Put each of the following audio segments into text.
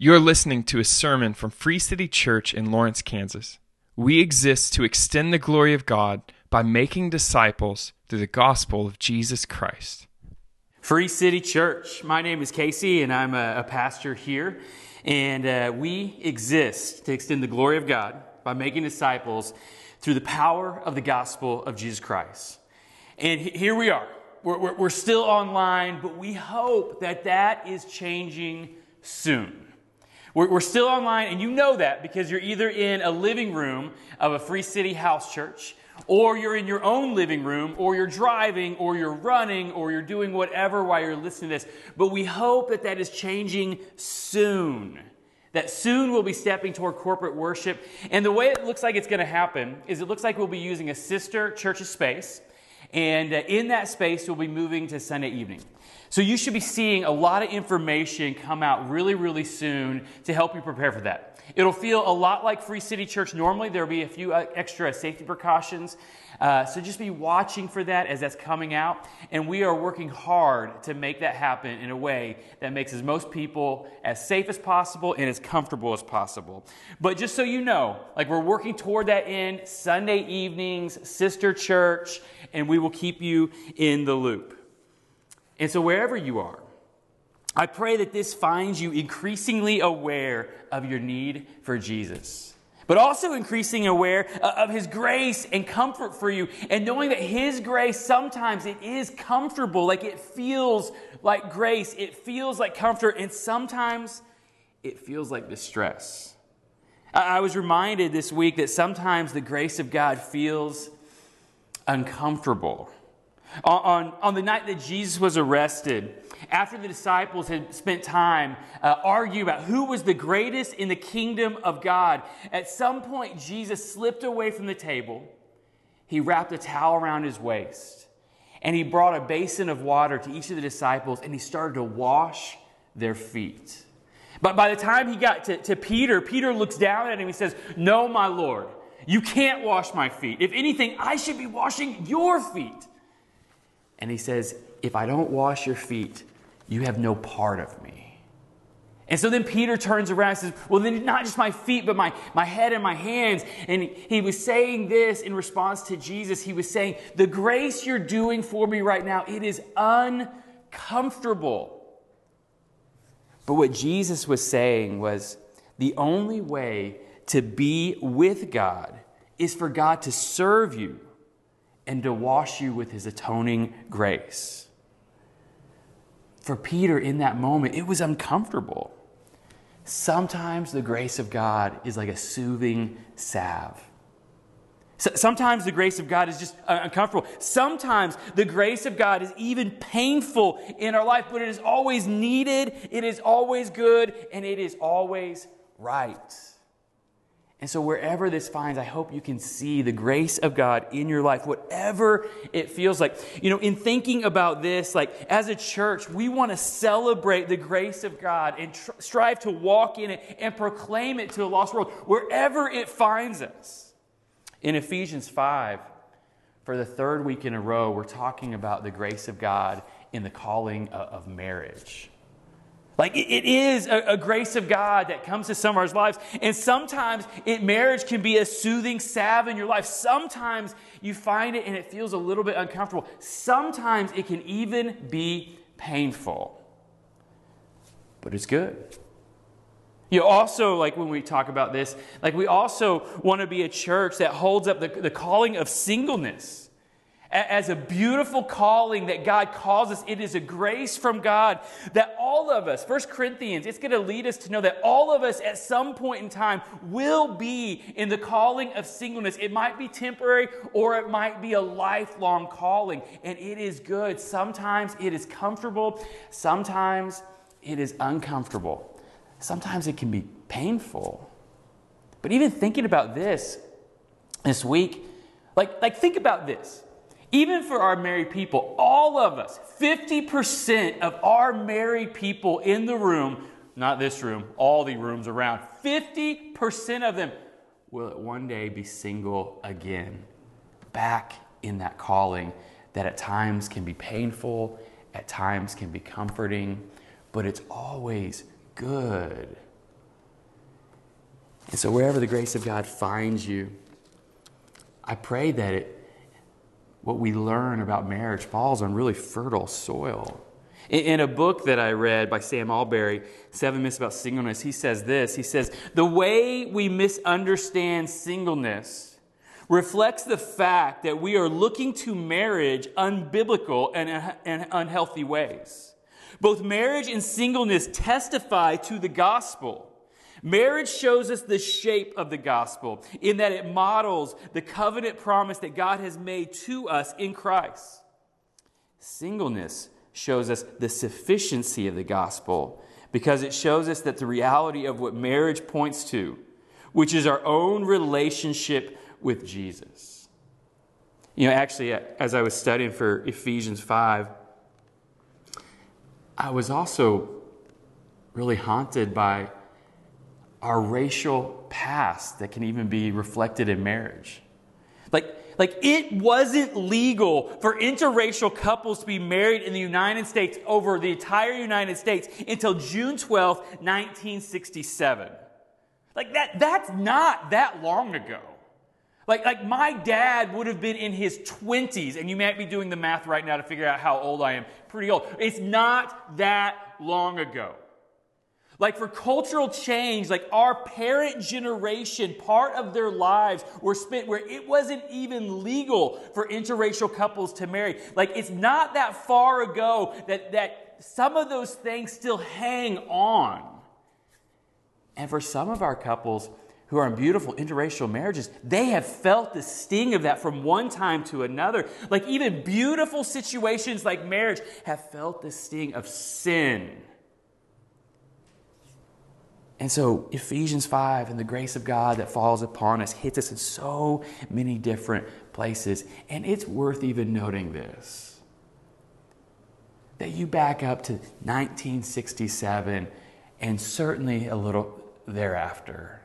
You're listening to a sermon from Free City Church in Lawrence, Kansas. We exist to extend the glory of God by making disciples through the gospel of Jesus Christ. Free City Church. My name is Casey, and I'm a, a pastor here. And uh, we exist to extend the glory of God by making disciples through the power of the gospel of Jesus Christ. And he- here we are. We're, we're, we're still online, but we hope that that is changing soon. We're, we're still online, and you know that because you're either in a living room of a Free City house church, or you're in your own living room, or you're driving, or you're running, or you're doing whatever while you're listening to this. But we hope that that is changing soon. That soon we'll be stepping toward corporate worship. And the way it looks like it's going to happen is it looks like we'll be using a sister church's space. And uh, in that space, we'll be moving to Sunday evening. So you should be seeing a lot of information come out really, really soon to help you prepare for that. It'll feel a lot like Free City Church normally. There'll be a few uh, extra safety precautions. Uh, so just be watching for that as that's coming out. And we are working hard to make that happen in a way that makes as most people as safe as possible and as comfortable as possible. But just so you know, like we're working toward that end Sunday evenings, sister church, and we will keep you in the loop. And so, wherever you are, I pray that this finds you increasingly aware of your need for Jesus, but also increasingly aware uh, of His grace and comfort for you, and knowing that His grace sometimes it is comfortable, like it feels like grace, it feels like comfort, and sometimes it feels like distress. I I was reminded this week that sometimes the grace of God feels uncomfortable. On, on, the night that Jesus was arrested, after the disciples had spent time uh, arguing about who was the greatest in the kingdom of God, at some point Jesus slipped away from the table. He wrapped a towel around his waist, and he brought a basin of water to each of the disciples, and he started to wash their feet. But by the time he got to, to Peter, Peter looks down at him and says, No, my Lord, you can't wash my feet. If anything, I should be washing your feet. And he says, If I don't wash your feet, you have no part of me. And so then Peter turns around and says, Well, then not just my feet, but my, my head and my hands. And he was saying this in response to Jesus. He was saying, The grace you're doing for me right now, it is uncomfortable. But what Jesus was saying was, The only way to be with God is for God to serve you and to wash you with his atoning grace. For Peter, in that moment, it was uncomfortable. Sometimes the grace of God is like a soothing salve. Sometimes the grace of God is just uh, uncomfortable. Sometimes the grace of God is even painful in our life, but it is always needed, it is always good, and it is always right. And so, wherever this finds, I hope you can see the grace of God in your life, whatever it feels like. You know, in thinking about this, like as a church, we want to celebrate the grace of God and tr- strive to walk in it and proclaim it to a lost world, wherever it finds us. In Ephesians 5, for the third week in a row, we're talking about the grace of God in the calling of marriage. Like it is a, grace of God that comes to some of our lives. And sometimes it, marriage can be a soothing salve in your life. Sometimes you find it and it feels a little bit uncomfortable. Sometimes it can even be painful. But it's good. You know, also, like when we talk about this, like we also want to be a church that holds up the, the calling of singleness as a beautiful calling that God calls us. It is a grace from God that all of us, First Corinthians, it's going to lead us to know that all of us at some point in time will be in the calling of singleness. It might be temporary or it might be a lifelong calling, and it is good. Sometimes it is comfortable, sometimes it is uncomfortable, sometimes it can be painful. But even thinking about this this week, like, like think about this. Even for our married people, all of us, 50% of our married people in the room, not this room, all the rooms around, 50% of them will one day be single again, back in that calling that at times can be painful, at times can be comforting, but it's always good. And so, wherever the grace of God finds you, I pray that it, what we learn about marriage falls on really fertile soil. In, in a book that I read by Sam Allberry, Seven Myths About Singleness, he says this He says, The way we misunderstand singleness reflects the fact that we are looking to marriage unbiblical and, and unhealthy ways. Both marriage and singleness testify to the gospel. Marriage shows us the shape of the gospel in that it models the covenant promise that God has made to us in Christ. Singleness shows us the sufficiency of the gospel because it shows us that the reality of what marriage points to, which is our own relationship with Jesus. You know, actually, as I was studying for Ephesians 5, I was also really haunted by our racial past that can even be reflected in marriage. Like, like it wasn't legal for interracial couples to be married in the United States over the entire United States until June 12, 1967. Like that, that's not that long ago. Like, like my dad would have been in his 20s, and you might be doing the math right now to figure out how old I am. Pretty old. It's not that long ago. Like for cultural change, like our parent generation, part of their lives were spent where it wasn't even legal for interracial couples to marry. Like it's not that far ago that, that some of those things still hang on. And for some of our couples who are in beautiful interracial marriages, they have felt the sting of that from one time to another. Like even beautiful situations like marriage have felt the sting of sin and so Ephesians 5 and the grace of God that falls upon us hits us in so many different places. And it's worth even noting this that you back up to 1967 and certainly a little thereafter.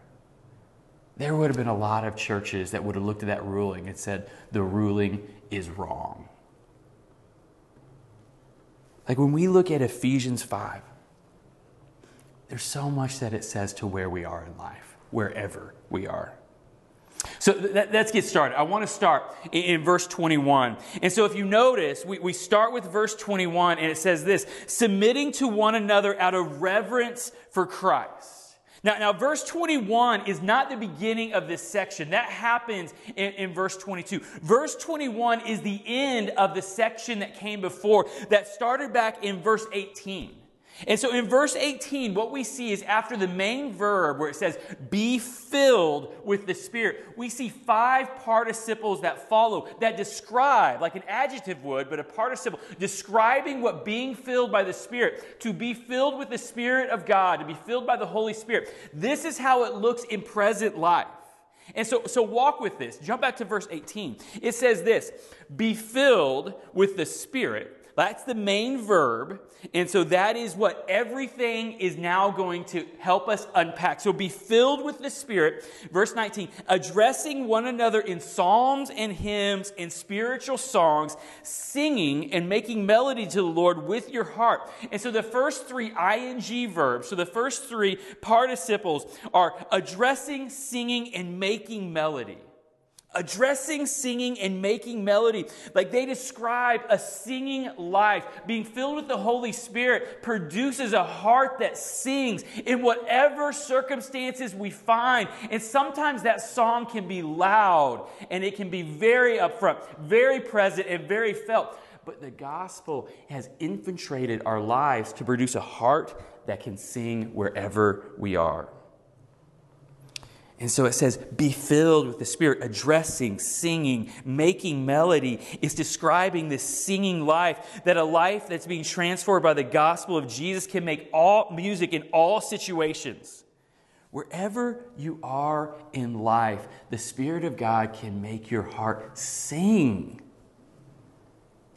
There would have been a lot of churches that would have looked at that ruling and said, the ruling is wrong. Like when we look at Ephesians 5, there's so much that it says to where we are in life, wherever we are. So let's get started. I want to start in, in, verse 21. And so if you notice, we, we start with verse 21 and it says this submitting to one another out of reverence for Christ. Now, now, verse 21 is not the beginning of this section. That happens in, in, verse 22. Verse 21 is the end of the section that came before, that started back in verse 18. And so in verse 18, what we see is after the main verb where it says, be filled with the Spirit, we see five participles that follow that describe, like an adjective would, but a participle, describing what being filled by the Spirit, to be filled with the Spirit of God, to be filled by the Holy Spirit. This is how it looks in present life. And so, so walk with this. Jump back to verse 18. It says this Be filled with the Spirit that's the main verb. And so that is what everything is now going to help us unpack. So be filled with the Spirit. Verse 19, addressing one another in psalms and hymns and spiritual songs, singing and making melody to the Lord with your heart. And so the first three ing verbs, so the first three participles are addressing, singing, and making melody addressing, singing, and making melody. Like they describe a singing life. Being filled with the Holy Spirit produces a heart that sings in whatever circumstances we find. And sometimes that song can be loud and it can be very upfront, very present, and very felt. But the gospel has infiltrated our lives to produce a heart that can sing wherever we are. And so it says, be filled with the Spirit, addressing, singing, making melody. It's describing this singing life, that a life that's being transformed by the gospel of Jesus can make all music in all situations. Wherever you are in life, the Spirit of God can make your heart sing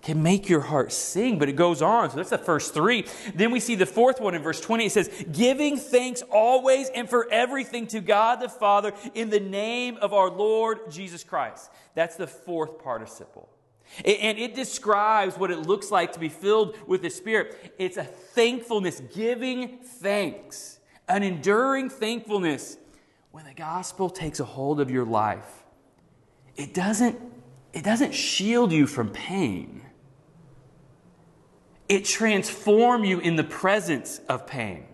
can make your heart sing, but it goes on. So that's the first three. Then we see the fourth one in verse 20. It says, giving thanks always and for everything to God the Father in the name of our Lord Jesus Christ. That's the fourth participle. And it describes what it looks like to be filled with the Spirit. It's a thankfulness, giving thanks, an enduring thankfulness when the gospel takes a hold of your life, it doesn't, it doesn't shield you from pain. It transforms you in the presence of pain.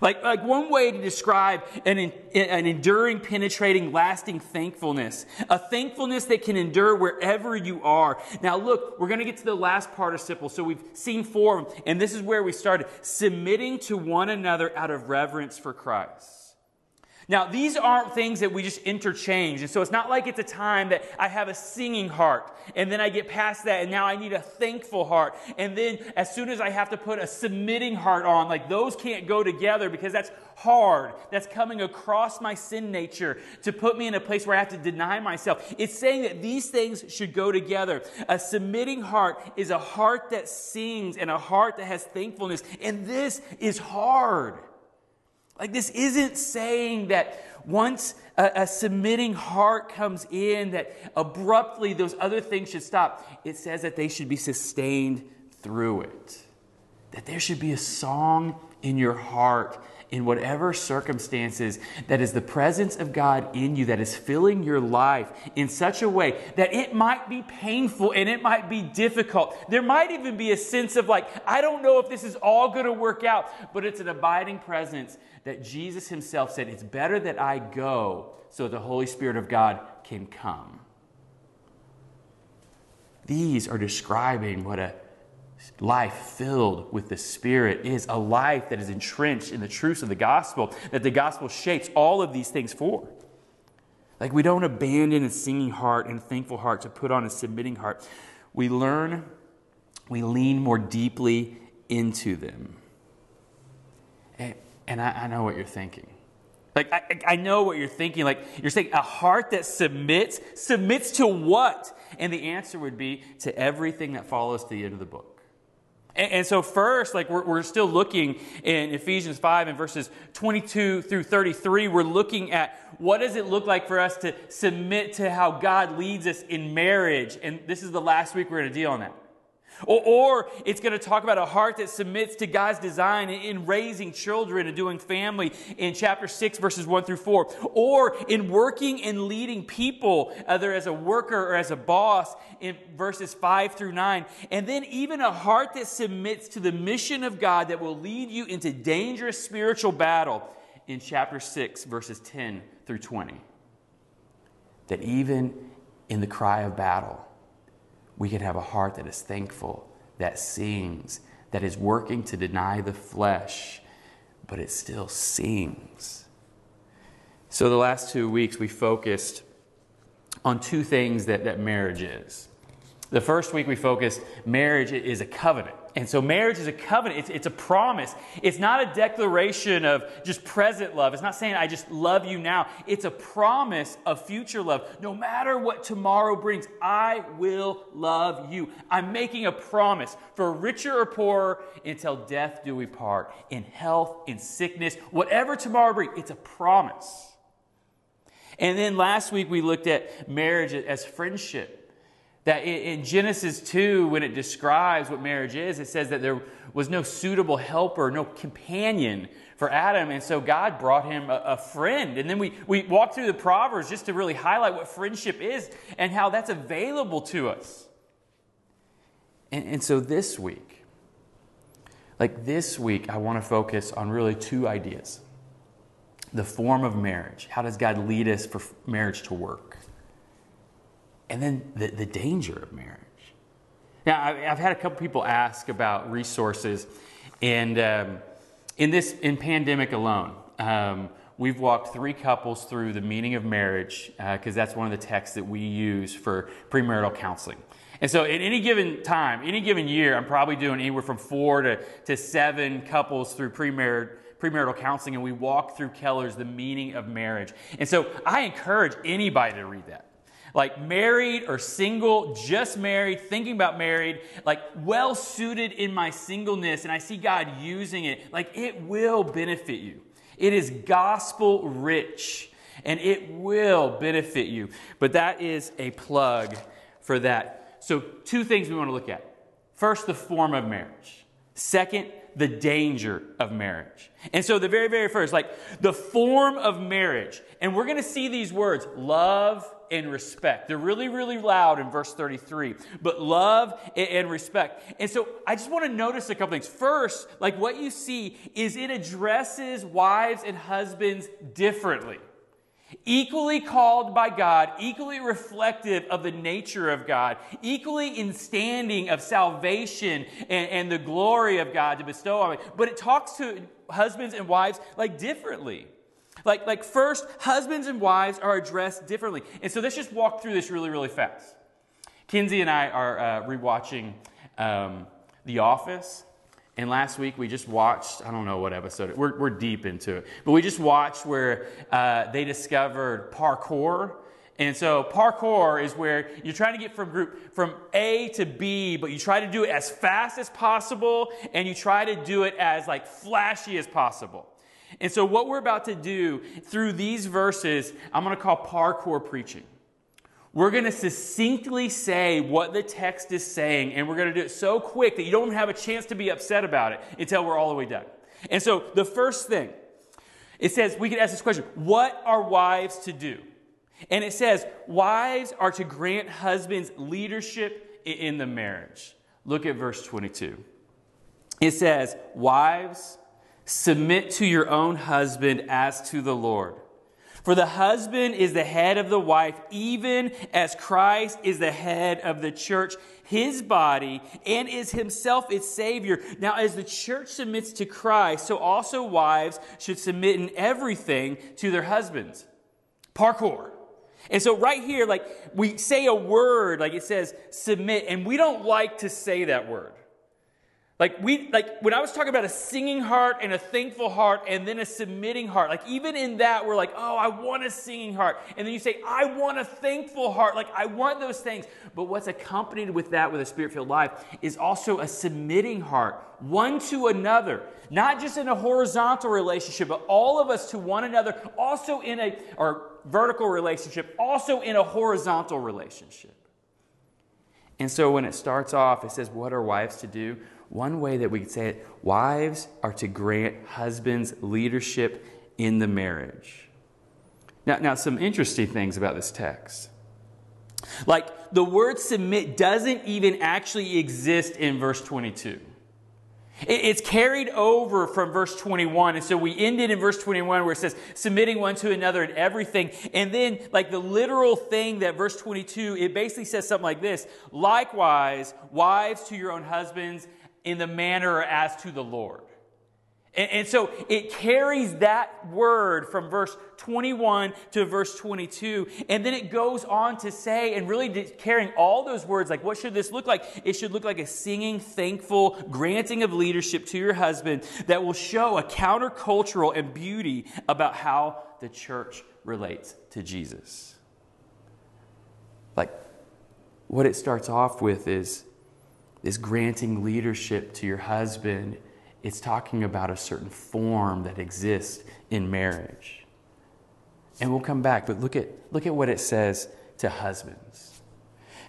Like, like one way to describe an, an enduring, penetrating, lasting thankfulness, a thankfulness that can endure wherever you are. Now, look, we're going to get to the last participle. So we've seen four of them, and this is where we started submitting to one another out of reverence for Christ. Now, these aren't things that we just interchange. And so it's not like it's a time that I have a singing heart and then I get past that and now I need a thankful heart. And then as soon as I have to put a submitting heart on, like those can't go together because that's hard. That's coming across my sin nature to put me in a place where I have to deny myself. It's saying that these things should go together. A submitting heart is a heart that sings and a heart that has thankfulness. And this is hard. Like, this isn't saying that once a, a, submitting heart comes in, that abruptly those other things should stop. It says that they should be sustained through it. That there should be a song in your heart in whatever circumstances that is the presence of God in you that is filling your life in such a way that it might be painful and it might be difficult. There might even be a sense of like, I don't know if this is all to work out, but it's an abiding presence that Jesus himself said, It's better that I go so the Holy Spirit of God can come. These are describing what a life filled with the Spirit is a life that is entrenched in the truths of the gospel, that the gospel shapes all of these things for. Like we don't abandon a singing heart and a thankful heart to put on a submitting heart. We learn, we lean more deeply into them. And, and I, I know what you're thinking. Like, I, I know what you're thinking. Like, you're saying a heart that submits, submits to what? And the answer would be to everything that follows to the end of the book. And, and so, first, like we're, we're still looking in Ephesians 5 and verses 22 through 33, we're looking at what does it look like for us to submit to how God leads us in marriage. And this is the last week we're going to deal on that. Or, or, it's going to talk about a heart that submits to God's design in raising children and doing family in chapter 6, verses 1 through 4. Or in working and leading people, either as a worker or as a boss, in verses 5 through 9. And then even a heart that submits to the mission of God that will lead you into dangerous spiritual battle in chapter 6, verses 10 through 20. That even in the cry of battle, we can have a heart that is thankful, that sings, that is working to deny the flesh, but it still sings. So, the last two weeks, we focused on two things that, that marriage is. The first week, we focused marriage is a covenant. And so marriage is a covenant, it's, it's a promise. It's not a declaration of just present love. It's not saying, I just love you now. It's a promise of future love. No matter what tomorrow brings, I will love you. I'm making a promise for richer or poorer until death do we part, in health, in sickness, whatever tomorrow brings. It's a promise. And then last week we looked at marriage as friendship. That in Genesis 2, when it describes what marriage is, it says that there was no suitable helper, no companion for Adam. And so God brought him a, a friend. And then we, we walked through the Proverbs just to really highlight what friendship is and how that's available to us. And, and so this week, like this week, I want to focus on really two ideas the form of marriage. How does God lead us for marriage to work? And then the, the danger of marriage. Now, I've had a couple people ask about resources, and um, in this in pandemic alone, um, we've walked three couples through the meaning of marriage because uh, that's one of the texts that we use for premarital counseling. And so, at any given time, any given year, I'm probably doing anywhere from four to, to seven couples through premarital premarital counseling, and we walk through Keller's The Meaning of Marriage. And so I encourage anybody to read that like married or single, just married, thinking about married, like well suited in my singleness, and I see God using it, like it will benefit you. It is gospel rich and it will benefit you. But that is a plug for that. So, two things we want to look at. First, the form of marriage. Second, the danger of marriage. And so the very, very first, like the form of marriage. And we're going to see these words love and respect. They're really, really loud in verse 33, but love and respect. And so I just want to notice a couple things. First, like what you see is it addresses wives and husbands differently equally called by God, equally reflective of the nature of God, equally in standing of salvation and, and, the glory of God to bestow on me. But it talks to husbands and wives like differently. Like, like first, husbands and wives are addressed differently. And so let's just walk through this really, really fast. Kenzie and I are uh, rewatching um, The Office. And last week we just watched, I don't know what episode, we're, we're deep into it, but we just watched where uh, they discovered parkour. And so parkour is where you're trying to get from group from A to B, but you try to do it as fast as possible and you try to do it as like flashy as possible. And so what we're about to do through these verses, I'm going to call parkour preaching. We're going to succinctly say what the text is saying, and we're going to do it so quick that you don't have a chance to be upset about it until we're all the way done. And so, the first thing, it says, we can ask this question What are wives to do? And it says, Wives are to grant husbands leadership in the marriage. Look at verse 22. It says, Wives, submit to your own husband as to the Lord. For the husband is the head of the wife, even as Christ is the head of the church, his body, and is himself its Savior. Now, as the church submits to Christ, so also wives should submit in everything to their husbands. Parkour. And so, right here, like we say a word, like it says submit, and we don't like to say that word. Like we like when I was talking about a singing heart and a thankful heart and then a submitting heart, like even in that we're like, "Oh, I want a singing heart." And then you say, "I want a thankful heart." Like I want those things. But what's accompanied with that with a spirit-filled life is also a submitting heart, one to another, not just in a horizontal relationship, but all of us to one another, also in a or vertical relationship, also in a horizontal relationship. And so when it starts off, it says, What are wives to do? One way that we could say it wives are to grant husbands leadership in the marriage. Now, now, some interesting things about this text. Like the word submit doesn't even actually exist in verse 22. It's carried over from verse 21. And so we ended in verse 21 where it says, submitting one to another in everything. And then, like the literal thing that verse 22, it basically says something like this Likewise, wives to your own husbands in the manner as to the Lord. And, and, so it carries that word from verse 21 to verse 22. And then it goes on to say, and really carrying all those words, like what should this look like? It should look like a singing, thankful, granting of leadership to your husband that will show a countercultural and beauty about how the church relates to Jesus. Like what it starts off with is this granting leadership to your husband, it's talking about a certain form that exists in marriage. And we'll come back, but look at, look at what it says to husbands.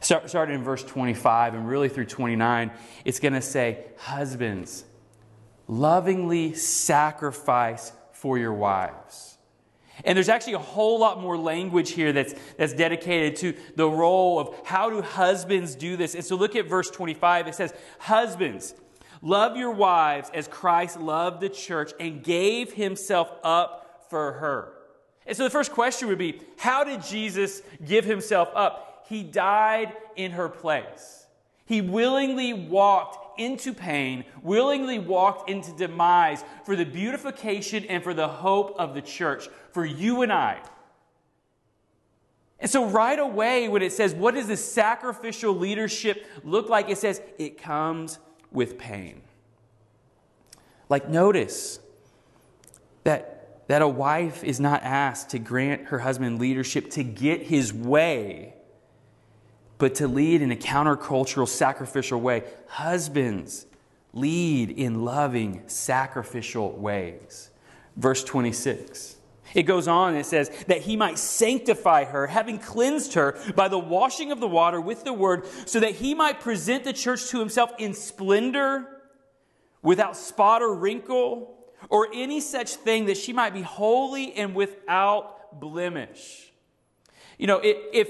Start, starting in verse 25 and really through 29, it's going to say, Husbands, lovingly sacrifice for your wives and there's actually a whole lot more language here that's, that's dedicated to the role of how do husbands do this. And so look at verse 25. It says, Husbands, love your wives as Christ loved the church and gave himself up for her. And so the first question would be, how did Jesus give himself up? He died in her place. He willingly walked into pain, willingly walked into demise for the beautification and for the hope of the church, for you and I. And so, right away, when it says, What does this sacrificial leadership look like? It says, It comes with pain. Like, notice that, that a wife is not asked to grant her husband leadership to get his way but to lead in a countercultural, sacrificial way. Husbands, lead in loving, sacrificial ways. Verse 26. It goes on and it says, that he might sanctify her, having cleansed her by the washing of the water with the word, so that he might present the church to himself in splendor, without spot or wrinkle, or any such thing that she might be holy and without blemish. You know, if,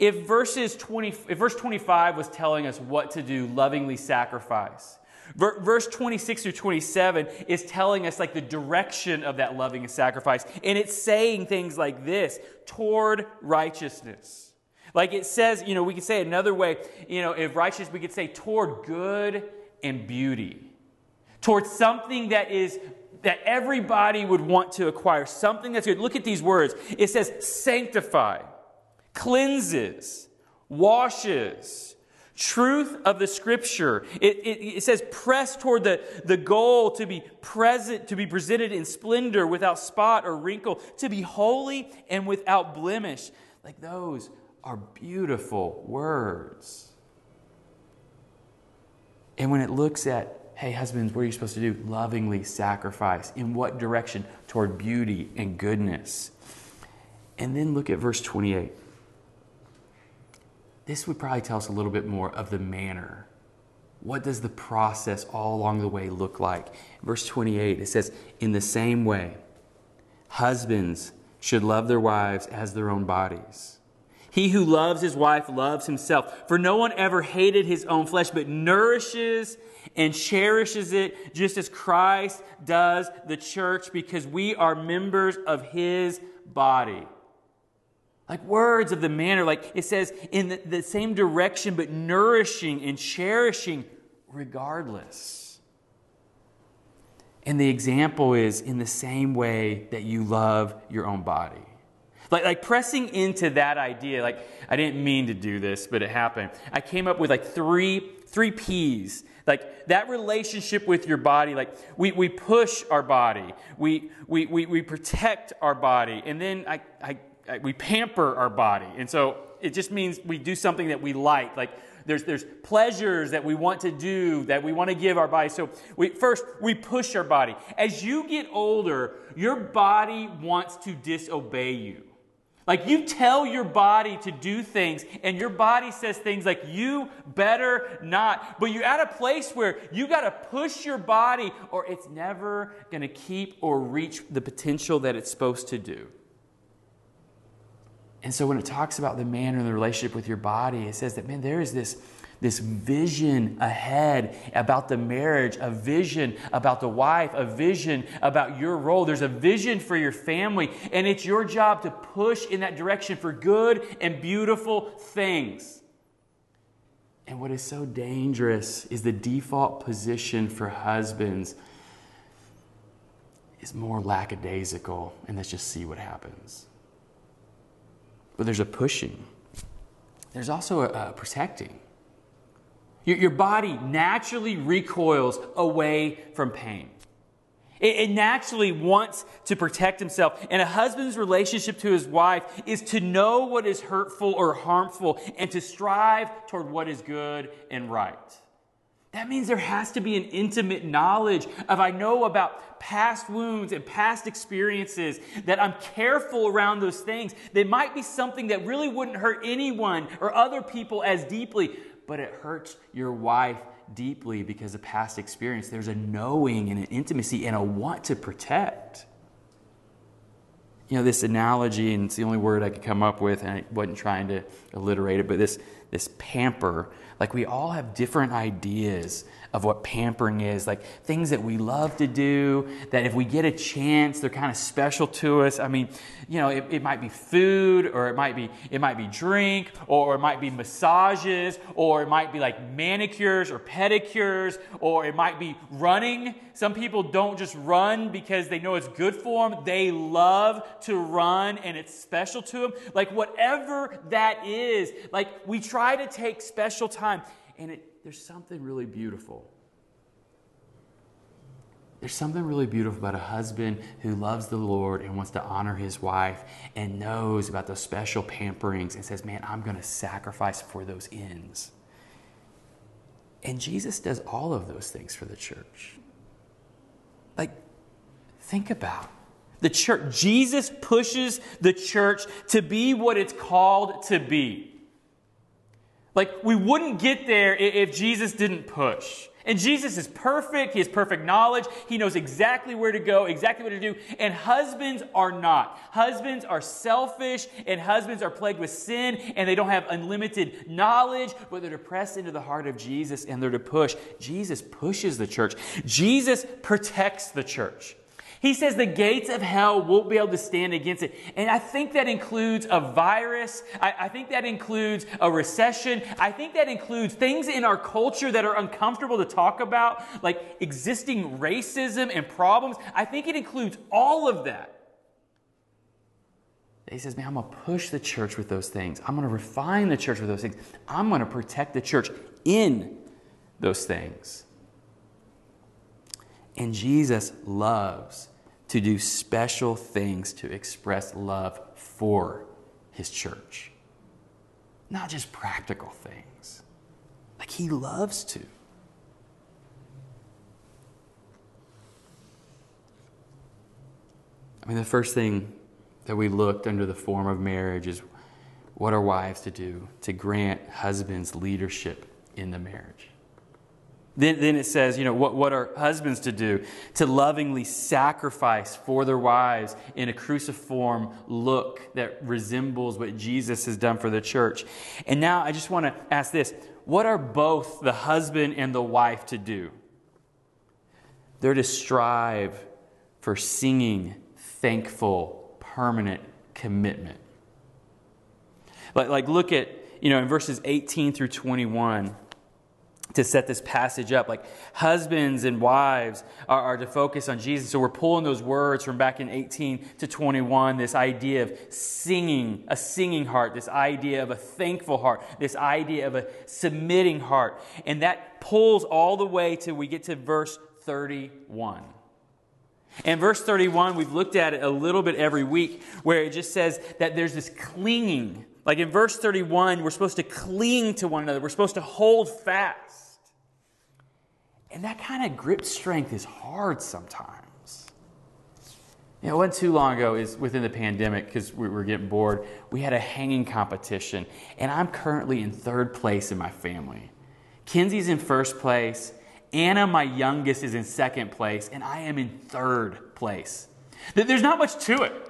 if verses 20, if verse 25 was telling us what to do, lovingly sacrifice, Verse 26 through 27 is telling us like the direction of that loving sacrifice. And it's saying things like this toward righteousness. Like it says, you know, we could say another way, you know, if righteous, we could say toward good and beauty. Towards something that is that everybody would want to acquire, something that's good. Look at these words. It says sanctify, cleanses, washes, truth of the scripture. It, it, it, says press toward the, the goal to be present, to be presented in splendor without spot or wrinkle, to be holy and without blemish. Like those are beautiful words. And when it looks at, hey, husbands, what are you supposed to do? Lovingly sacrifice. In what direction? Toward beauty and goodness. And then look at verse 28. This would probably tell us a little bit more of the manner. What does the process all along the way look like? Verse 28, it says, In the same way, husbands should love their wives as their own bodies. He who loves his wife loves himself. For no one ever hated his own flesh, but nourishes and cherishes it just as Christ does the church because we are members of his body. Like words of the manner, like it says in the, the same direction, but nourishing and cherishing regardless. And the example is in the same way that you love your own body. Like, like pressing into that idea, like I didn't mean to do this, but it happened. I came up with like three, three P's. Like that relationship with your body, like we, we push our body, we, we, we, we protect our body, and then I, I, I, Uh, we pamper our body. And so it just means we do something that we like. Like there's, there's pleasures that we want to do, that we want to give our body. So we, first, we push our body. As you get older, your body wants to disobey you. Like you tell your body to do things, and your body says things like, you better not. But you're at a place where you got to push your body, or it's never going to keep or reach the potential that it's supposed to do. And so when it talks about the man and the relationship with your body, it says that, man, there is this this vision ahead about the marriage, a vision about the wife, a vision about your role. There's a vision for your family, and it's your job to push in that direction for good and beautiful things. And what is so dangerous is the default position for husbands is more lackadaisical, and let's just see what happens. But there's a pushing, there's also a, a protecting. Your, your body naturally recoils away from pain. It, it naturally wants to protect himself. And a husband's relationship to his wife is to know what is hurtful or harmful and to strive toward what is good and right. That means there has to be an intimate knowledge of I know about past wounds and past experiences, that I'm careful around those things. They might be something that really wouldn't hurt anyone or other people as deeply, but it hurts your wife deeply because of past experience. There's a knowing and an intimacy and a want to protect. You know, this analogy, and it's the only word I could come up with, and I wasn't trying to alliterate it, but this, this pamper, like we all have different ideas of what pampering is, like things that we love to do, that if we get a chance, they're kind of special to us. I mean, you know, it, it might be food, or it might be it might be drink, or it might be massages, or it might be like manicures or pedicures, or it might be running. Some people don't just run because they know it's good for them. They love to run and it's special to them. Like whatever that is, like we try to take special time and it there's something really beautiful. There's something really beautiful about a husband who loves the Lord and wants to honor his wife and knows about those special pamperings and says, Man, I'm going to sacrifice for those ends. And Jesus does all of those things for the church. Like, think about the church. Jesus pushes the church to be what it's called to be Like, we wouldn't get there if Jesus didn't push. And Jesus is perfect. He has perfect knowledge. He knows exactly where to go, exactly what to do. And husbands are not. Husbands are selfish, and husbands are plagued with sin, and they don't have unlimited knowledge, but they're to press into the heart of Jesus and they're to push. Jesus pushes the church, Jesus protects the church. He says the gates of hell won't be able to stand against it. And I think that includes a virus. I, I, think that includes a recession. I think that includes things in our culture that are uncomfortable to talk about, like existing racism and problems. I think it includes all of that. He says, Man, I'm going to push the church with those things. I'm going to refine the church with those things. I'm going to protect the church in those things. And Jesus loves to do special things to express love for his church. Not just practical things, like he loves to. I mean, the first thing that we looked under the form of marriage is what are wives to do to grant husbands leadership in the marriage. Then, then it says, you know, what, what are husbands to do? To lovingly sacrifice for their wives in a cruciform look that resembles what Jesus has done for the church. And now I just want to ask this what are both the husband and the wife to do? They're to strive for singing, thankful, permanent commitment. Like, like look at, you know, in verses 18 through 21 to set this passage up. Like husbands and wives are, are, to focus on Jesus. So we're pulling those words from back in 18 to 21, this idea of singing, a singing heart, this idea of a thankful heart, this idea of a submitting heart. And that pulls all the way till we get to verse 31. And verse 31, we've looked at it a little bit every week, where it just says that there's this clinging. Like in verse 31, we're supposed to cling to one another, we're supposed to hold fast. And that kind of grip strength is hard sometimes. You know, it wasn't too long ago, is within the pandemic, because we were getting bored, we had a hanging competition. And I'm currently in third place in my family. Kenzie's in first place. Anna, my youngest, is in second place. And I am in third place. There's not much to it.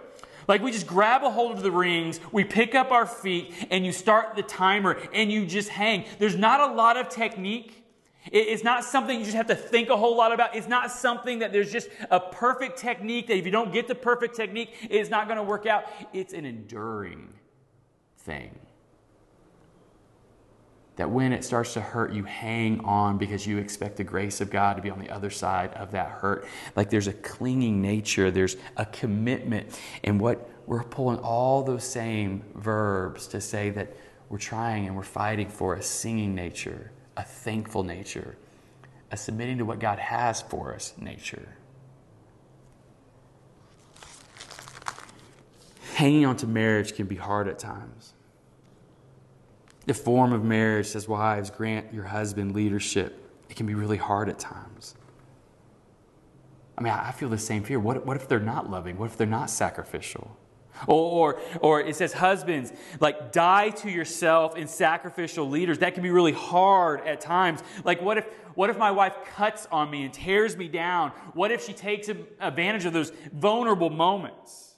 Like we just grab a hold of the rings, we pick up our feet, and you start the timer and you just hang. There's not a lot of technique. It's not something you just have to think a whole lot about. It's not something that there's just a perfect technique that if you don't get the perfect technique, it's not going to work out. It's an enduring thing. That when it starts to hurt, you hang on because you expect the grace of God to be on the other side of that hurt. Like there's a clinging nature, there's a commitment. And what we're pulling all those same verbs to say that we're trying and we're fighting for a singing nature a thankful nature, a submitting to what God has for us nature. Hanging on to marriage can be hard at times. The form of marriage says, Wives, grant your husband leadership. It can be really hard at times. I mean, I feel the same fear. What, what if they're not loving? What if they're not sacrificial? Or, or, or it says, husbands, like die to yourself in sacrificial leaders. That can be really hard at times. Like, what if, what if my wife cuts on me and tears me down? What if she takes advantage of those vulnerable moments?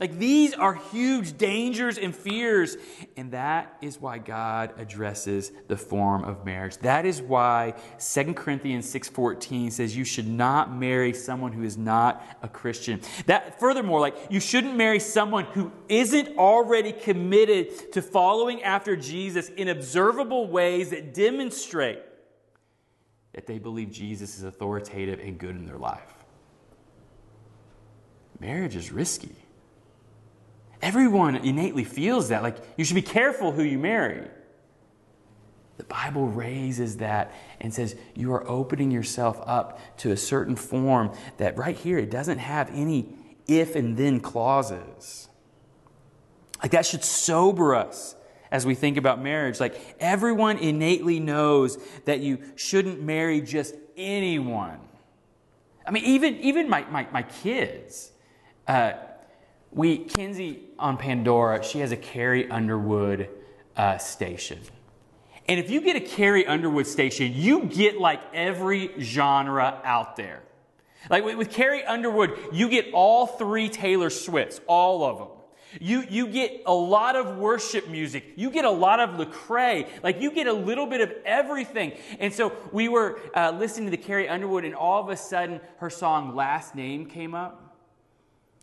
Like these are huge dangers and fears. And that is why God addresses the form of marriage. That is why 2 Corinthians 6:14 says you should not marry someone who is not a Christian. That furthermore, like you shouldn't marry someone who isn't already committed to following after Jesus in observable ways that demonstrate that they believe Jesus is authoritative and good in their life. Marriage is risky. Everyone innately feels that. Like, you should be careful who you marry. The Bible raises that and says you are opening yourself up to a certain form that right here, it doesn't have any if and then clauses. Like, that should sober us as we think about marriage. Like, everyone innately knows that you shouldn't marry just anyone. I mean, even, even my, my, my kids. Uh, we Kenzie on Pandora, she has a Carrie Underwood uh, station. And if you get a Carrie Underwood station, you get like every genre out there. Like with, Carrie Underwood, you get all three Taylor Swifts, all of them. You, you get a lot of worship music. You get a lot of Lecrae. Like you get a little bit of everything. And so we were uh, listening to the Carrie Underwood, and all of a sudden her song Last Name came up.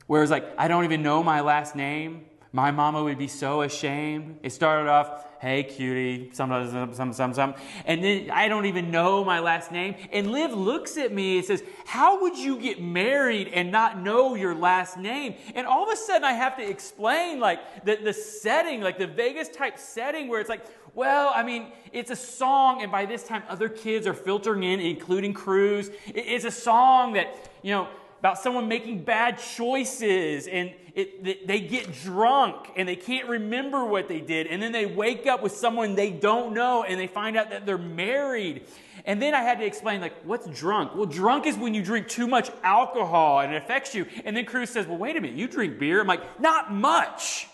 Where it's like, I don't even know my last name. My mama would be so ashamed. It started off, hey cutie, some, some, some, some, some. And then I don't even know my last name. And Liv looks at me and says, How would you get married and not know your last name? And all of a sudden I have to explain like the, the setting, like the Vegas type setting where it's like, well, I mean, it's a song, and by this time other kids are filtering in, including Cruz. It's a song that, you know, about someone making bad choices and it, they get drunk and they can't remember what they did. And then they wake up with someone they don't know and they find out that they're married. And then I had to explain, like, what's drunk? Well, drunk is when you drink too much alcohol and it affects you. And then Cruz says, well, wait a minute, you drink beer? I'm like, not much.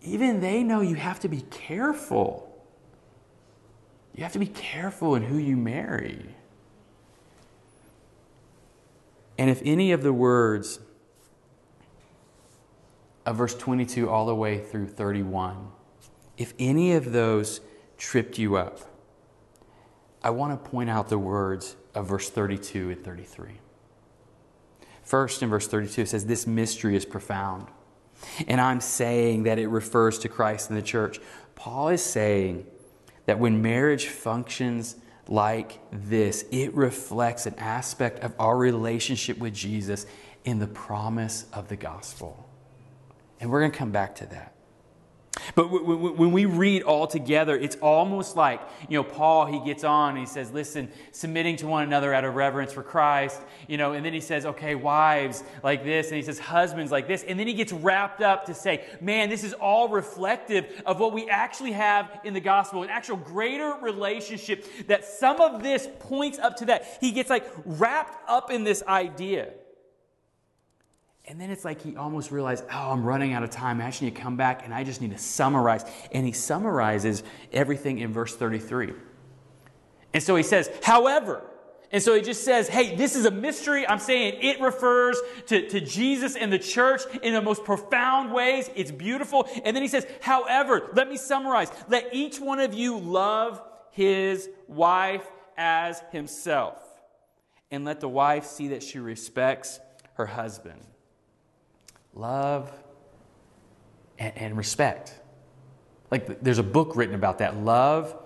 Even they know you have to be careful. You have to be careful in who you marry. And if any of the words of verse 22 all the way through 31, if any of those tripped you up, I want to point out the words of verse 32 and 33. First, in verse 32, it says, This mystery is profound. And I'm saying that it refers to Christ and the church. Paul is saying that when marriage functions like this, it reflects an aspect of our relationship with Jesus in the promise of the gospel. And we're going to come back to that. But when we read all together, it's almost like, you know, Paul, he gets on and he says, listen, submitting to one another out of reverence for Christ, you know, and then he says, okay, wives like this, and he says, husbands like this. And then he gets wrapped up to say, man, this is all reflective of what we actually have in the gospel, an actual greater relationship that some of this points up to that. He gets like wrapped up in this idea. And then it's like he almost realized, oh, I'm running out of time. I actually need to come back and I just need to summarize. And he summarizes everything in verse 33. And so he says, however, and so he just says, hey, this is a mystery. I'm saying it refers to, to Jesus and the church in the most profound ways. It's beautiful. And then he says, however, let me summarize. Let each one of you love his wife as himself. And let the wife see that she respects her husband love and, and respect. Like there's a book written about that love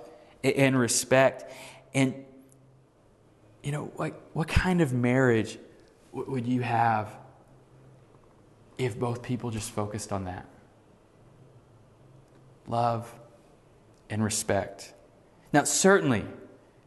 and respect. And, you know, like what kind of marriage would you have if both people just focused on that? Love and respect. Now, certainly,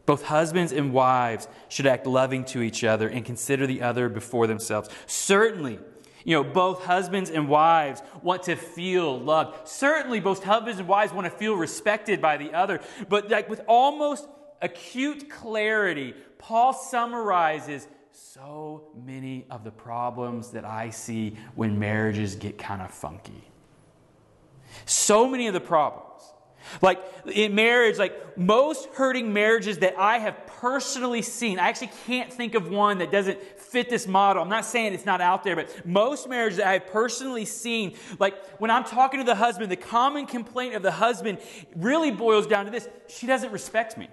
both husbands and wives should act loving to each other and consider the other before themselves. Certainly, you know, both husbands and wives want to feel loved. Certainly, both husbands and wives want to feel respected by the other. But, like, with almost acute clarity, Paul summarizes so many of the problems that I see when marriages get kind of funky. So many of the problems. Like in marriage, like most hurting marriages that I have personally seen, I actually can't think of one that doesn't fit this model. I'm not saying it's not out there, but most marriages that I have personally seen, like when I'm talking to the husband, the common complaint of the husband really boils down to this she doesn't respect me.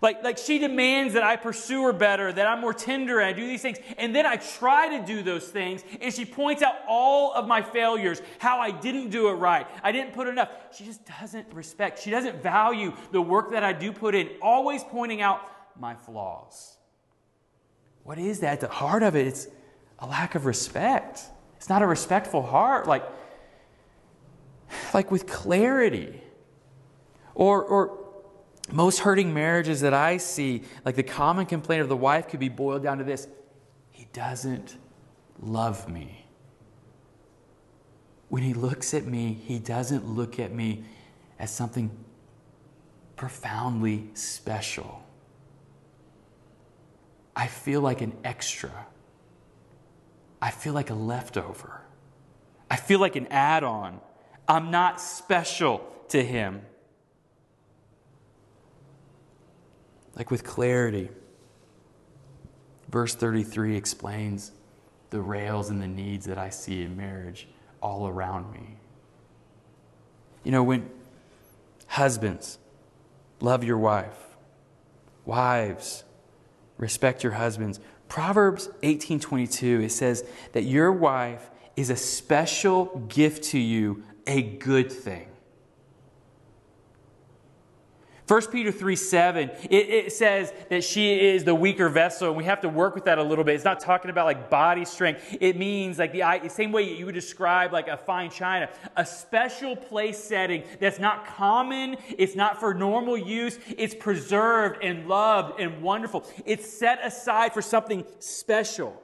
Like, like she demands that I pursue her better, that I'm more tender, and I do these things. And then I try to do those things, and she points out all of my failures, how I didn't do it right. I didn't put enough. She just doesn't respect. She doesn't value the work that I do put in, always pointing out my flaws. What is that? At the heart of it, it's a lack of respect. It's not a respectful heart, like, like with clarity. Or, or most hurting marriages that I see, like the common complaint of the wife, could be boiled down to this He doesn't love me. When he looks at me, he doesn't look at me as something profoundly special. I feel like an extra. I feel like a leftover. I feel like an add on. I'm not special to Him. Like with clarity, verse 33 explains the rails and the needs that I see in marriage all around me. You know, when husbands love your wife, wives, respect your husbands. Proverbs 18:22 it says that your wife is a special gift to you, a good thing. 1 Peter 3 7, it, it, says that she is the weaker vessel, and we have to work with that a little bit. It's not talking about like body strength. It means like the, the same way you would describe like a fine china, a special place setting that's not common, it's not for normal use, it's preserved and loved and wonderful. It's set aside for something special.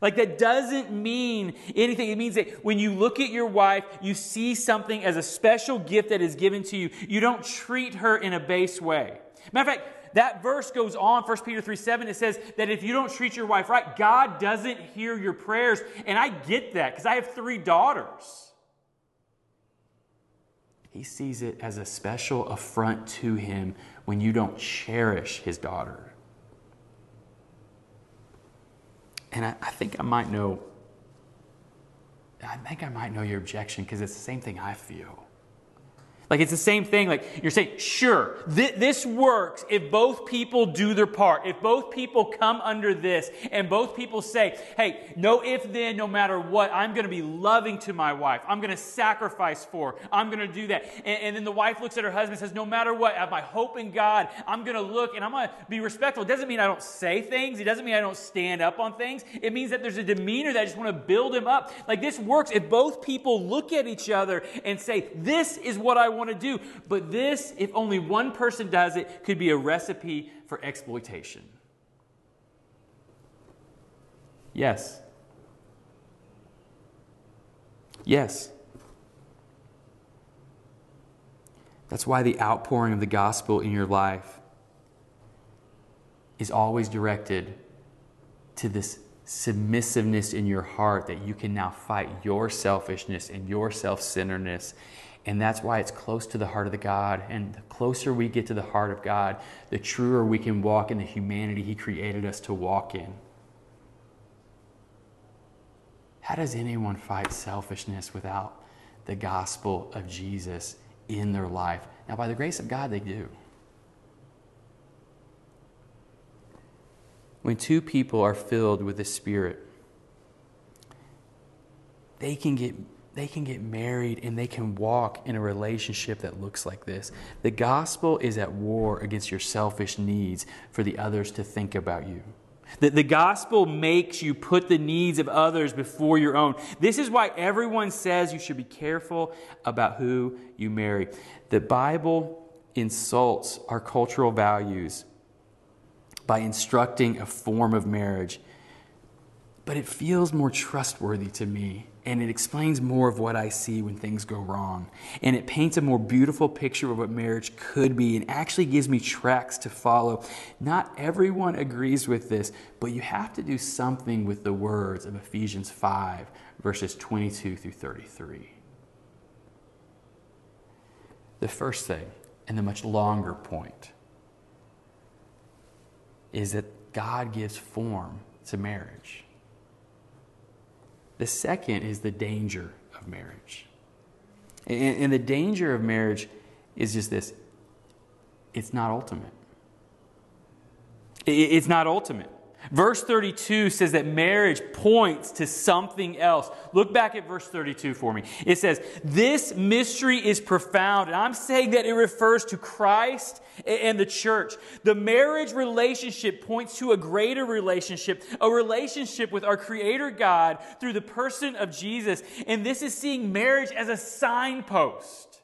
Like, that doesn't mean anything. It means that when you look at your wife, you see something as a special gift that is given to you. You don't treat her in a base way. Matter of fact, that verse goes on, 1 Peter 3 7, it says that if you don't treat your wife right, God doesn't hear your prayers. And I get that because I have three daughters. He sees it as a special affront to him when you don't cherish his daughter. And I, I think I might know, I think I might know your objection because it's the same thing I feel. Like it's the same thing. Like you're saying, sure, th- this works if both people do their part. If both people come under this and both people say, hey, no if then, no matter what, I'm going to be loving to my wife. I'm going to sacrifice for her. I'm going to do that. And, and, then the wife looks at her husband and says, no matter what, I have my hope in God. I'm going to look and I'm going to be respectful. It doesn't mean I don't say things. It doesn't mean I don't stand up on things. It means that there's a demeanor that I just want to build him up. Like this works if both people look at each other and say, this is what I want want to do. But this, if only one person does it, could be a recipe for exploitation. Yes. Yes. That's why the outpouring of the gospel in your life is always directed to this submissiveness in your heart that you can now fight your selfishness and your self centeredness and that's why it's close to the heart of the God. And the closer we get to the heart of God, the truer we can walk in the humanity He created us to walk in. How does anyone fight selfishness without the gospel of Jesus in their life? Now, by the grace of God, they do. When two people are filled with the Spirit, they can get they can get married and they can walk in a relationship that looks like this. The gospel is at war against your selfish needs for the others to think about you. The, the gospel makes you put the needs of others before your own. This is why everyone says you should be careful about who you marry. The Bible insults our cultural values by instructing a form of marriage, but it feels more trustworthy to me and it explains more of what I see when things go wrong. And it paints a more beautiful picture of what marriage could be and actually gives me tracks to follow. Not everyone agrees with this, but you have to do something with the words of Ephesians 5, verses 22 through 33. The first thing, and the much longer point, is that God gives form to marriage. The second is the danger of marriage. And, and the danger of marriage is just this it's not ultimate. It's not ultimate. Verse 32 says that marriage points to something else. Look back at verse 32 for me. It says, This mystery is profound. And I'm saying that it refers to Christ and the church. The marriage relationship points to a greater relationship, a relationship with our Creator God through the person of Jesus. And this is seeing marriage as a signpost.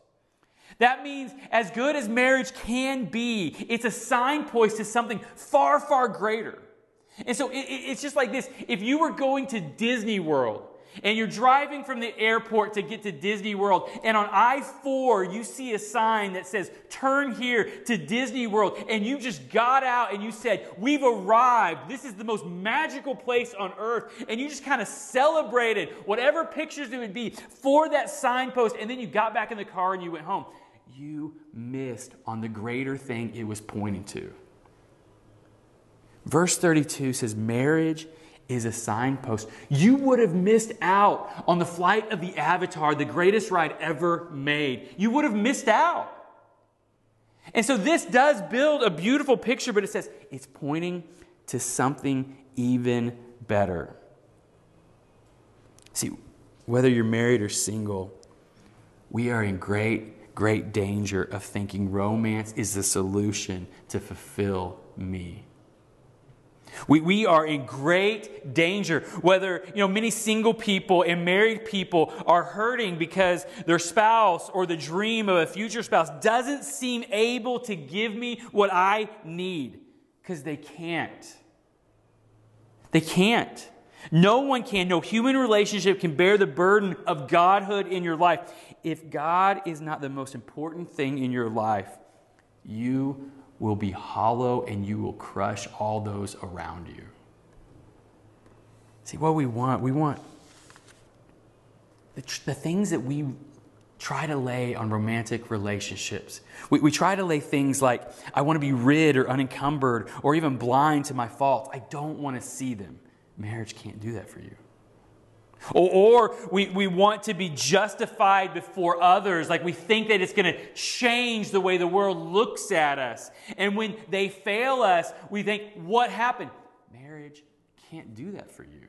That means, as good as marriage can be, it's a signpost to something far, far greater. And so it, it's just like this. If you were going to Disney World and you're driving from the airport to get to Disney World, and on I 4, you see a sign that says, Turn here to Disney World, and you just got out and you said, We've arrived. This is the most magical place on earth. And you just kind of celebrated whatever pictures it would be for that signpost, and then you got back in the car and you went home. You missed on the greater thing it was pointing to. Verse 32 says, Marriage is a signpost. You would have missed out on the flight of the Avatar, the greatest ride ever made. You would have missed out. And so this does build a beautiful picture, but it says it's pointing to something even better. See, whether you're married or single, we are in great, great danger of thinking romance is the solution to fulfill me. We, we are in great danger. Whether, you know, many single people and married people are hurting because their spouse or the dream of a future spouse doesn't seem able to give me what I need because they can't. They can't. No one can, no human relationship can bear the burden of Godhood in your life. If God is not the most important thing in your life, you will be hollow and you will crush all those around you. See, what we want, we want the, the things that we try to lay on romantic relationships. We, we try to lay things like, I want to be rid or unencumbered or even blind to my faults. I don't want to see them. Marriage can't do that for you. Or, we, we want to be justified before others, like we think that it's going to change the way the world looks at us. And when they fail us, we think, what happened? Marriage can't do that for you.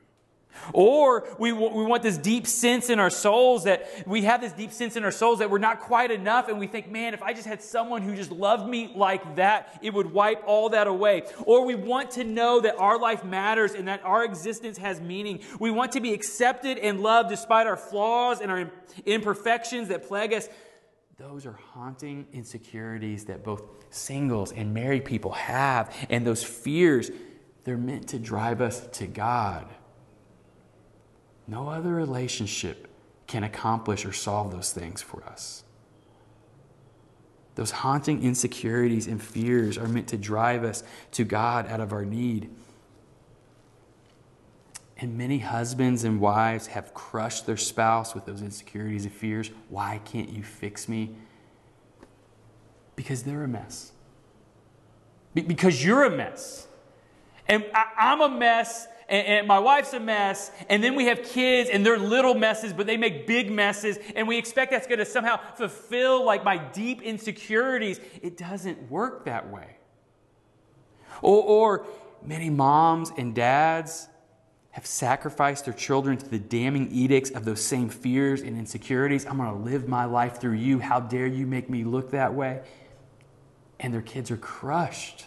Or we, we want this deep sense in our souls that we have this deep sense in our souls that we're not quite enough, and we think, man, if I just had someone who just loved me like that, it would wipe all that away. Or we want to know that our life matters and that our existence has meaning. We want to be accepted and loved despite our flaws and our imperfections that plague us. Those are haunting insecurities that both singles and married people have, and those fears, they're meant to drive us to God. No other relationship can accomplish or solve those things for us. Those haunting insecurities and fears are meant to drive us to God out of our need. And many husbands and wives have crushed their spouse with those insecurities and fears. Why can't you fix me? Because they're a mess. Because you're a mess. And I'm a mess and, and, my wife's a mess, and then we have kids and they're little messes, but they make big messes, and we expect that's going to somehow fulfill like my deep insecurities. It doesn't work that way. Or, or many moms and dads have sacrificed their children to the damning edicts of those same fears and insecurities. I'm going to live my life through you. How dare you make me look that way? And their kids are crushed.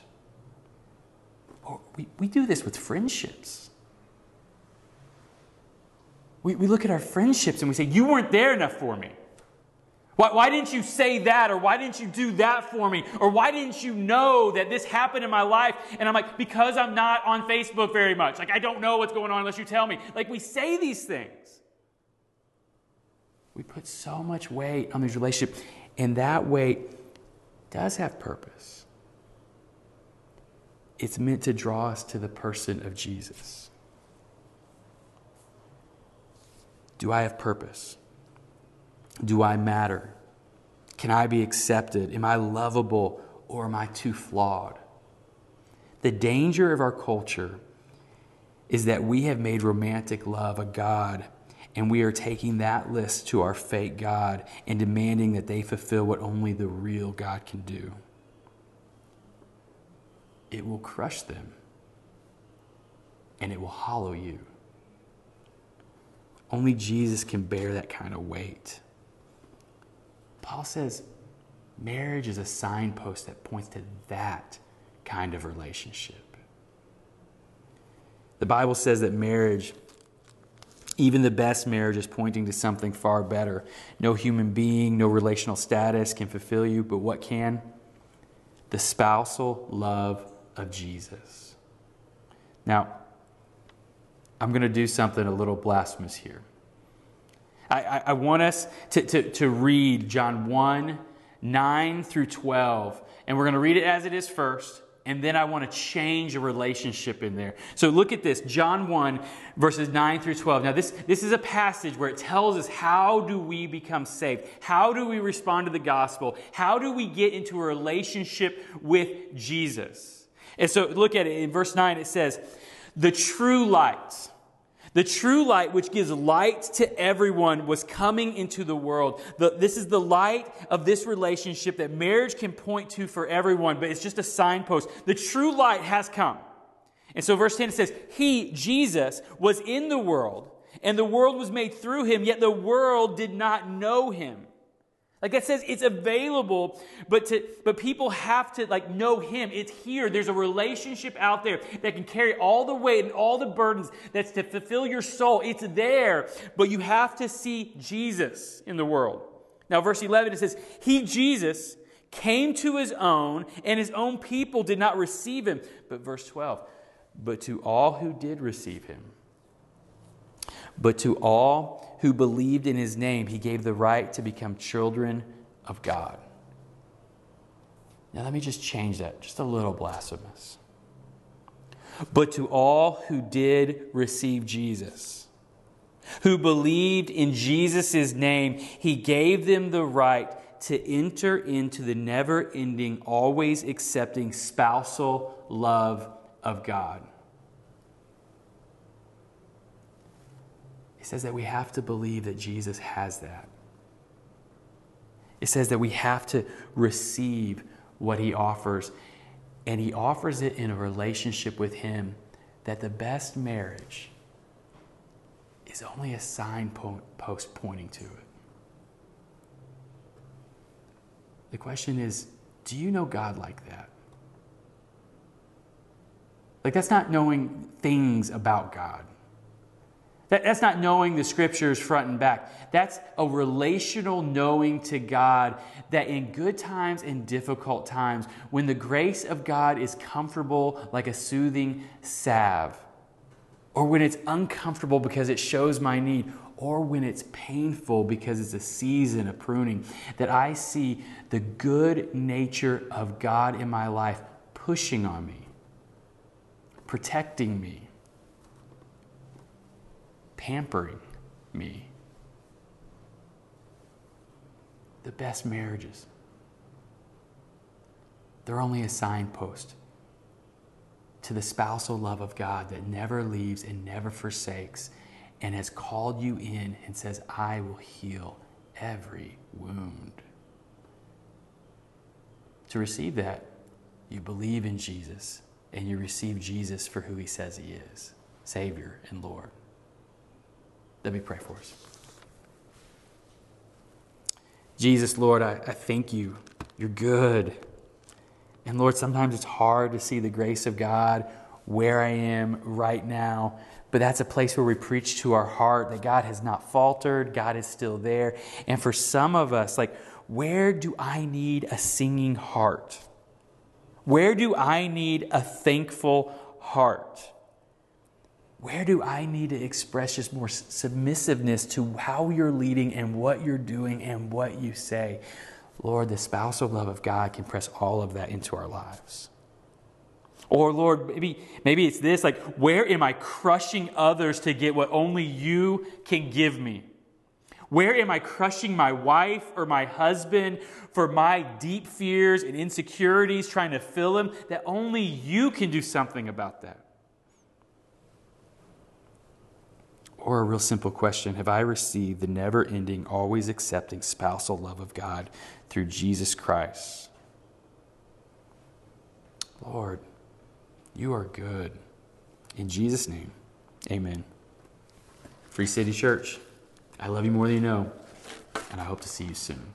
Or we, we do this with friendships. We, we look at our friendships and we say, You weren't there enough for me. Why, why didn't you say that? Or why didn't you do that for me? Or why didn't you know that this happened in my life? And I'm like, Because I'm not on Facebook very much. Like, I don't know what's going on unless you tell me. Like, we say these things. We put so much weight on these relationships, and that weight does have purpose. It's meant to draw us to the person of Jesus. Do I have purpose? Do I matter? Can I be accepted? Am I lovable or am I too flawed? The danger of our culture is that we have made romantic love a God and we are taking that list to our fake God and demanding that they fulfill what only the real God can do. It will crush them and it will hollow you. Only Jesus can bear that kind of weight. Paul says marriage is a signpost that points to that kind of relationship. The Bible says that marriage, even the best marriage, is pointing to something far better. No human being, no relational status can fulfill you, but what can? The spousal love of Jesus. Now, I'm going to do something a little blasphemous here. I, I, I want us to, to, to read John 1 9 through 12. And we're going to read it as it is first. And then I want to change a relationship in there. So look at this John 1, verses 9 through 12. Now, this, this is a passage where it tells us how do we become saved? How do we respond to the gospel? How do we get into a relationship with Jesus? And so look at it in verse 9, it says, The true light, the true light which gives light to everyone was coming into the world. The, this is the light of this relationship that marriage can point to for everyone, but it's just a signpost. The true light has come. And so verse 10 says, He, Jesus, was in the world, and the world was made through him, yet the world did not know him. Like that says it's available, but to, but people have to like know him. It's here. There's a relationship out there that can carry all the weight and all the burdens that's to fulfill your soul. It's there, but you have to see Jesus in the world. Now, verse 11, it says, He, Jesus, came to his own, and his own people did not receive him. But verse 12, but to all who did receive him, but to all who believed in his name, he gave the right to become children of God. Now, let me just change that just a little blasphemous. But to all who did receive Jesus, who believed in Jesus' name, he gave them the right to enter into the never ending, always accepting spousal love of God. Says that we have to believe that Jesus has that. It says that we have to receive what he offers, and he offers it in a relationship with him that the best marriage is only a signpost pointing to it. The question is do you know God like that? Like, that's not knowing things about God. That, that's not knowing the scriptures front and back. That's a relational knowing to God that in good times and difficult times, when the grace of God is comfortable like a soothing salve, or when it's uncomfortable because it shows my need, or when it's painful because it's a season of pruning, that I see the good nature of God in my life pushing on me, protecting me pampering me. The best marriages, they're only a signpost to the spousal love of God that never leaves and never forsakes and has called you in and says, I will heal every wound. To receive that, you believe in Jesus and you receive Jesus for who he says he is Savior and Lord. Let me pray for us. Jesus, Lord, I, I thank you. You're good. And Lord, sometimes it's hard to see the grace of God where I am right now. But that's a place where we preach to our heart that God has not faltered, God is still there. And for some of us, like, where do I need a singing heart? Where do I need a thankful heart? Where do I need to express just more submissiveness to how you're leading and what you're doing and what you say? Lord, the spousal love of God can press all of that into our lives. Or Lord, maybe maybe it's this like where am I crushing others to get what only you can give me? Where am I crushing my wife or my husband for my deep fears and insecurities trying to fill them that only you can do something about that? Or a real simple question Have I received the never ending, always accepting spousal love of God through Jesus Christ? Lord, you are good. In Jesus' name, amen. Free City Church, I love you more than you know, and I hope to see you soon.